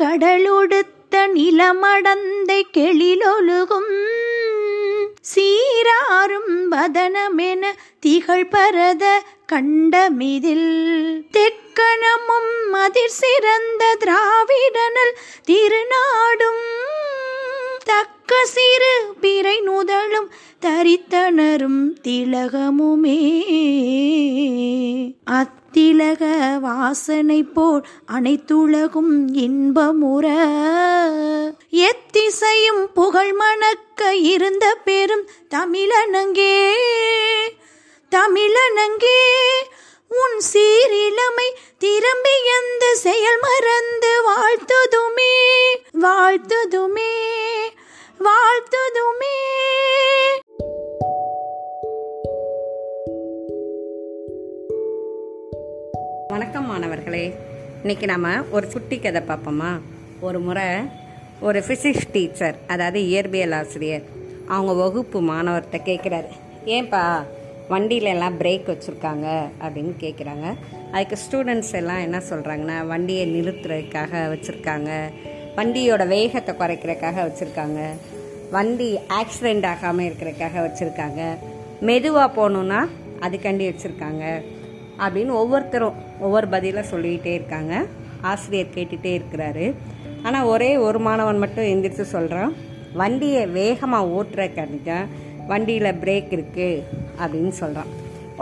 கடலொடுத்த நிலமடந்தை கெளிலொழுகும் சீராரும் வதனமென திகழ் பரத கண்டமிதில். தெக்கணமும் அதிர் சிறந்த திராவிடனல் திருநாடும் கசிறு சிறு பிறை நுதலும் தரித்தனரும் திலகமுமே. அத்திலக வாசனை போல் அனைத்துலகும் இன்பமுற. எத்திசையும் புகழ் மணக்க இருந்த பெரும் தமிழனங்கே. தமிழனங்கே உன் சீரிழமை திரும்பி எந்த செயல் மறந்து வாழ்த்துதுமே. வாழ்த்துதுமே. வாழ்த்துதுமே. வணக்கம் மாணவர்களே. இன்னைக்கு நம்ம ஒரு குட்டி கதை பார்ப்போமா? ஒரு முறை ஒரு ஃபிசிக்ஸ் டீச்சர் அதாவது இயற்பியல் ஆசிரியர் அவங்க வகுப்பு மாணவர்கிட்ட கேட்குறாரு ஏன்பா வண்டியில எல்லாம் பிரேக் வச்சுருக்காங்க? அப்படின்னு கேட்குறாங்க. அதுக்கு ஸ்டூடெண்ட்ஸ் எல்லாம் என்ன சொல்கிறாங்கன்னா வண்டியை நிறுத்துறதுக்காக வச்சுருக்காங்க. வண்டியோட வேகத்தை குறைக்கிறதுக்காக வச்சுருக்காங்க. வண்டி ஆக்சிடெண்ட் ஆகாமல் இருக்கிறக்காக வச்சுருக்காங்க. மெதுவாக போகணுன்னா அதுக்காண்டி வச்சுருக்காங்க. அப்படின்னு ஒவ்வொருத்தரும் ஒவ்வொரு பதிலாக சொல்லிக்கிட்டே இருக்காங்க. ஆசிரியர் கேட்டுகிட்டே இருக்கிறாரு. ஆனால் ஒரே ஒரு மாணவன் மட்டும் எந்திரிச்சு சொல்கிறான் வண்டியை வேகமாக ஓட்டுறக்காண்டி தான் வண்டியில் பிரேக் இருக்குது அப்படின்னு சொல்கிறான்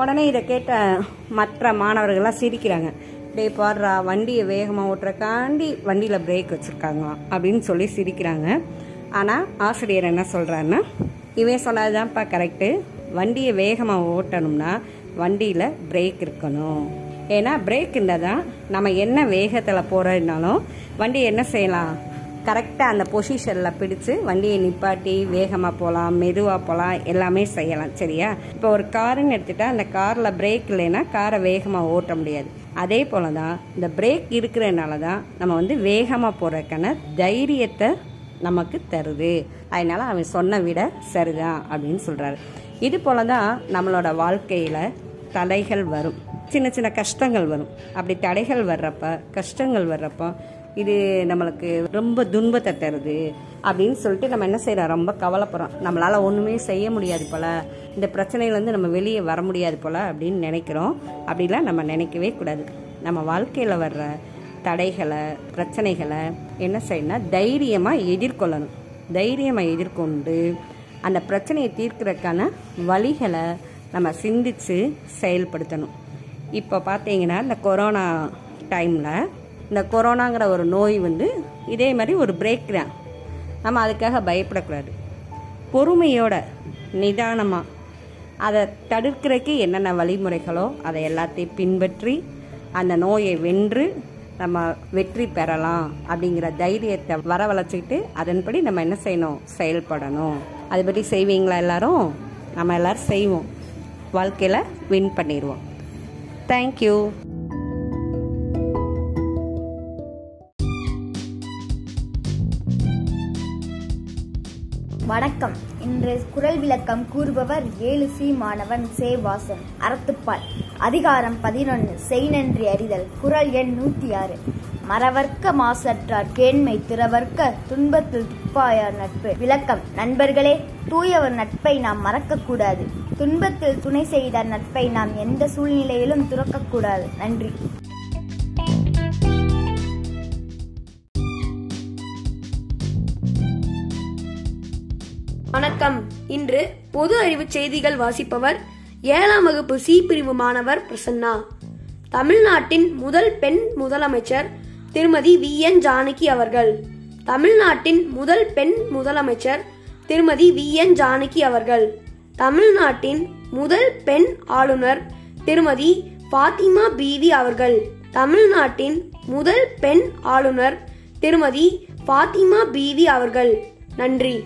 உடனே இதை கேட்ட மற்ற மாணவர்கள்லாம் சிரிக்கிறாங்க. டே பாடுறா வண்டியை வேகமாக ஓட்டுறக்காண்டி வண்டியில் பிரேக் வச்சுருக்காங்களாம் அப்படின்னு சொல்லி சிரிக்கிறாங்க. ஆனால் ஆசிரியர் என்ன சொல்கிறாருன்னா இவன் சொன்னதுதான்ப்பா கரெக்டு வண்டியை வேகமாக ஓட்டணும்னா வண்டியில் பிரேக் இருக்கணும். ஏன்னா பிரேக் இருந்தால் தான் நம்ம என்ன வேகத்தில் போகிறதுனாலும் வண்டி என்ன செய்யலாம்? கரெக்டாக அந்த பொசிஷனில் பிடிச்சு வண்டியை நிப்பாட்டி வேகமாக போகலாம் மெதுவாக போகலாம் எல்லாமே செய்யலாம் சரியா? இப்போ ஒரு காருன்னு எடுத்துட்டா அந்த காரில் பிரேக் இல்லைன்னா காரை வேகமாக ஓட்ட முடியாது. அதே போல தான் இந்த பிரேக் இருக்கிறதுனால தான் நம்ம வந்து வேகமாக போகிறதுக்கான தைரியத்தை நமக்கு தருது. அதனால் அவன் சொன்ன விட சரிதான் அப்படின்னு சொல்கிறாரு இது போல தான் நம்மளோட வாழ்க்கையில் தடைகள் வரும். சின்ன சின்ன கஷ்டங்கள் வரும். அப்படி தடைகள் வர்றப்ப கஷ்டங்கள் வர்றப்போ இது நம்மளுக்கு ரொம்ப துன்பத்தை தருது அப்படின்னு சொல்லிட்டு நம்ம என்ன செய்கிறோம் ரொம்ப கவலைப்படுறோம். நம்மளால் ஒன்றுமே செய்ய முடியாது போல். இந்த பிரச்சனையிலேருந்து நம்ம வெளியே வர முடியாது போல் அப்படின்னு நினைக்கிறோம். அப்படிலாம் நம்ம நினைக்கவே கூடாது. நம்ம வாழ்க்கையில் வர்ற தடைகளை பிரச்சனைகளை என்ன செய்யணும்னா தைரியமாக எதிர்கொள்ளணும். தைரியமாக எதிர்கொண்டு அந்த பிரச்சனையை தீர்க்கிறதுக்கான வழிகளை நம்ம சிந்தித்து செயல்படுத்தணும். இப்போ பார்த்தீங்கன்னா இந்த கொரோனா டைமில் இந்த கொரோனாங்கிற ஒரு நோய் வந்து இதே மாதிரி ஒரு பிரேக் தான். நம்ம அதுக்காக பயப்படக்கூடாது. பொறுமையோட நிதானமாக அதை தடுக்கிறதுக்கு என்னென்ன வழிமுறைகளோ அதை எல்லாத்தையும் பின்பற்றி அந்த நோயை வென்று நம்ம வெற்றி பெறலாம் அப்படிங்கிற தைரியத்தை வரவழைச்சிக்கிட்டு அதன்படி நம்ம என்ன செய்யணும்? செயல்படணும். அதுபடி செய்வீங்களா எல்லாரும்? நம்ம எல்லாரும் செய்வோம். வாழ்க்கையில் வின் பண்ணிடுவோம். தேங்க்யூ வணக்கம். இன்று குரல் விளக்கம் கூறுபவர் ஏழு சி. மாணவன் சே வாசன் அறத்துப்பால். அதிகாரம் பதினொன்று செய் நன்றி அறிதல். குரல் எண் நூற்றி ஆறு மறவர்க்க மாசற்றார் கேண்மை திறவர்க்க துன்பத்தில் துப்பாயார் நட்பு. விளக்கம். நண்பர்களே தூயவர் நட்பை நாம் மறக்கக்கூடாது. துன்பத்தில் துணை செய்த நட்பை நாம் எந்த சூழ்நிலையிலும் துறக்கக்கூடாது. நன்றி. வணக்கம். இன்று பொது அறிவு செய்திகள் வாசிப்பவர் ஏழாம் வகுப்பு சி பிரிவு மாணவர் பிரசன்னா. தமிழ்நாட்டின் முதல் பெண் முதலமைச்சர் திருமதி வி. என். ஜானகி அவர்கள். தமிழ்நாட்டின் முதல் பெண் முதலமைச்சர் திருமதி வி. என். ஜானகி அவர்கள். தமிழ்நாட்டின் முதல் பெண் ஆளுநர் திருமதி பாத்திமா பீவி அவர்கள். தமிழ்நாட்டின் முதல் பெண் ஆளுநர் திருமதி பாத்திமா பீவி அவர்கள். நன்றி.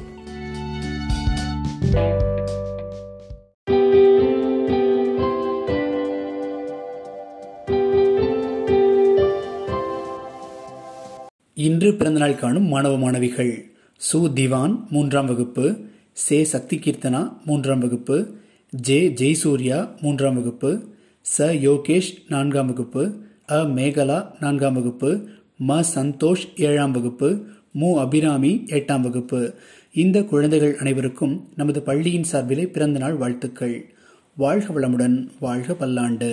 இன்று பிறந்தநாள் காணும் மாணவ மாணவிகள் சு திவான் மூன்றாம் வகுப்பு சே சக்தி கீர்த்தனா மூன்றாம் வகுப்பு ஜே ஜெய்சூர்யா மூன்றாம் வகுப்பு ச யோகேஷ் நான்காம் வகுப்பு அ மேகலா நான்காம் வகுப்பு ம சந்தோஷ் ஏழாம் வகுப்பு மு அபிராமி எட்டாம் வகுப்பு. இந்த குழந்தைகள் அனைவருக்கும் நமது பள்ளியின் சார்பிலே பிறந்தநாள் வாழ்த்துக்கள். வாழ்க வளமுடன் வாழ்க பல்லாண்டு.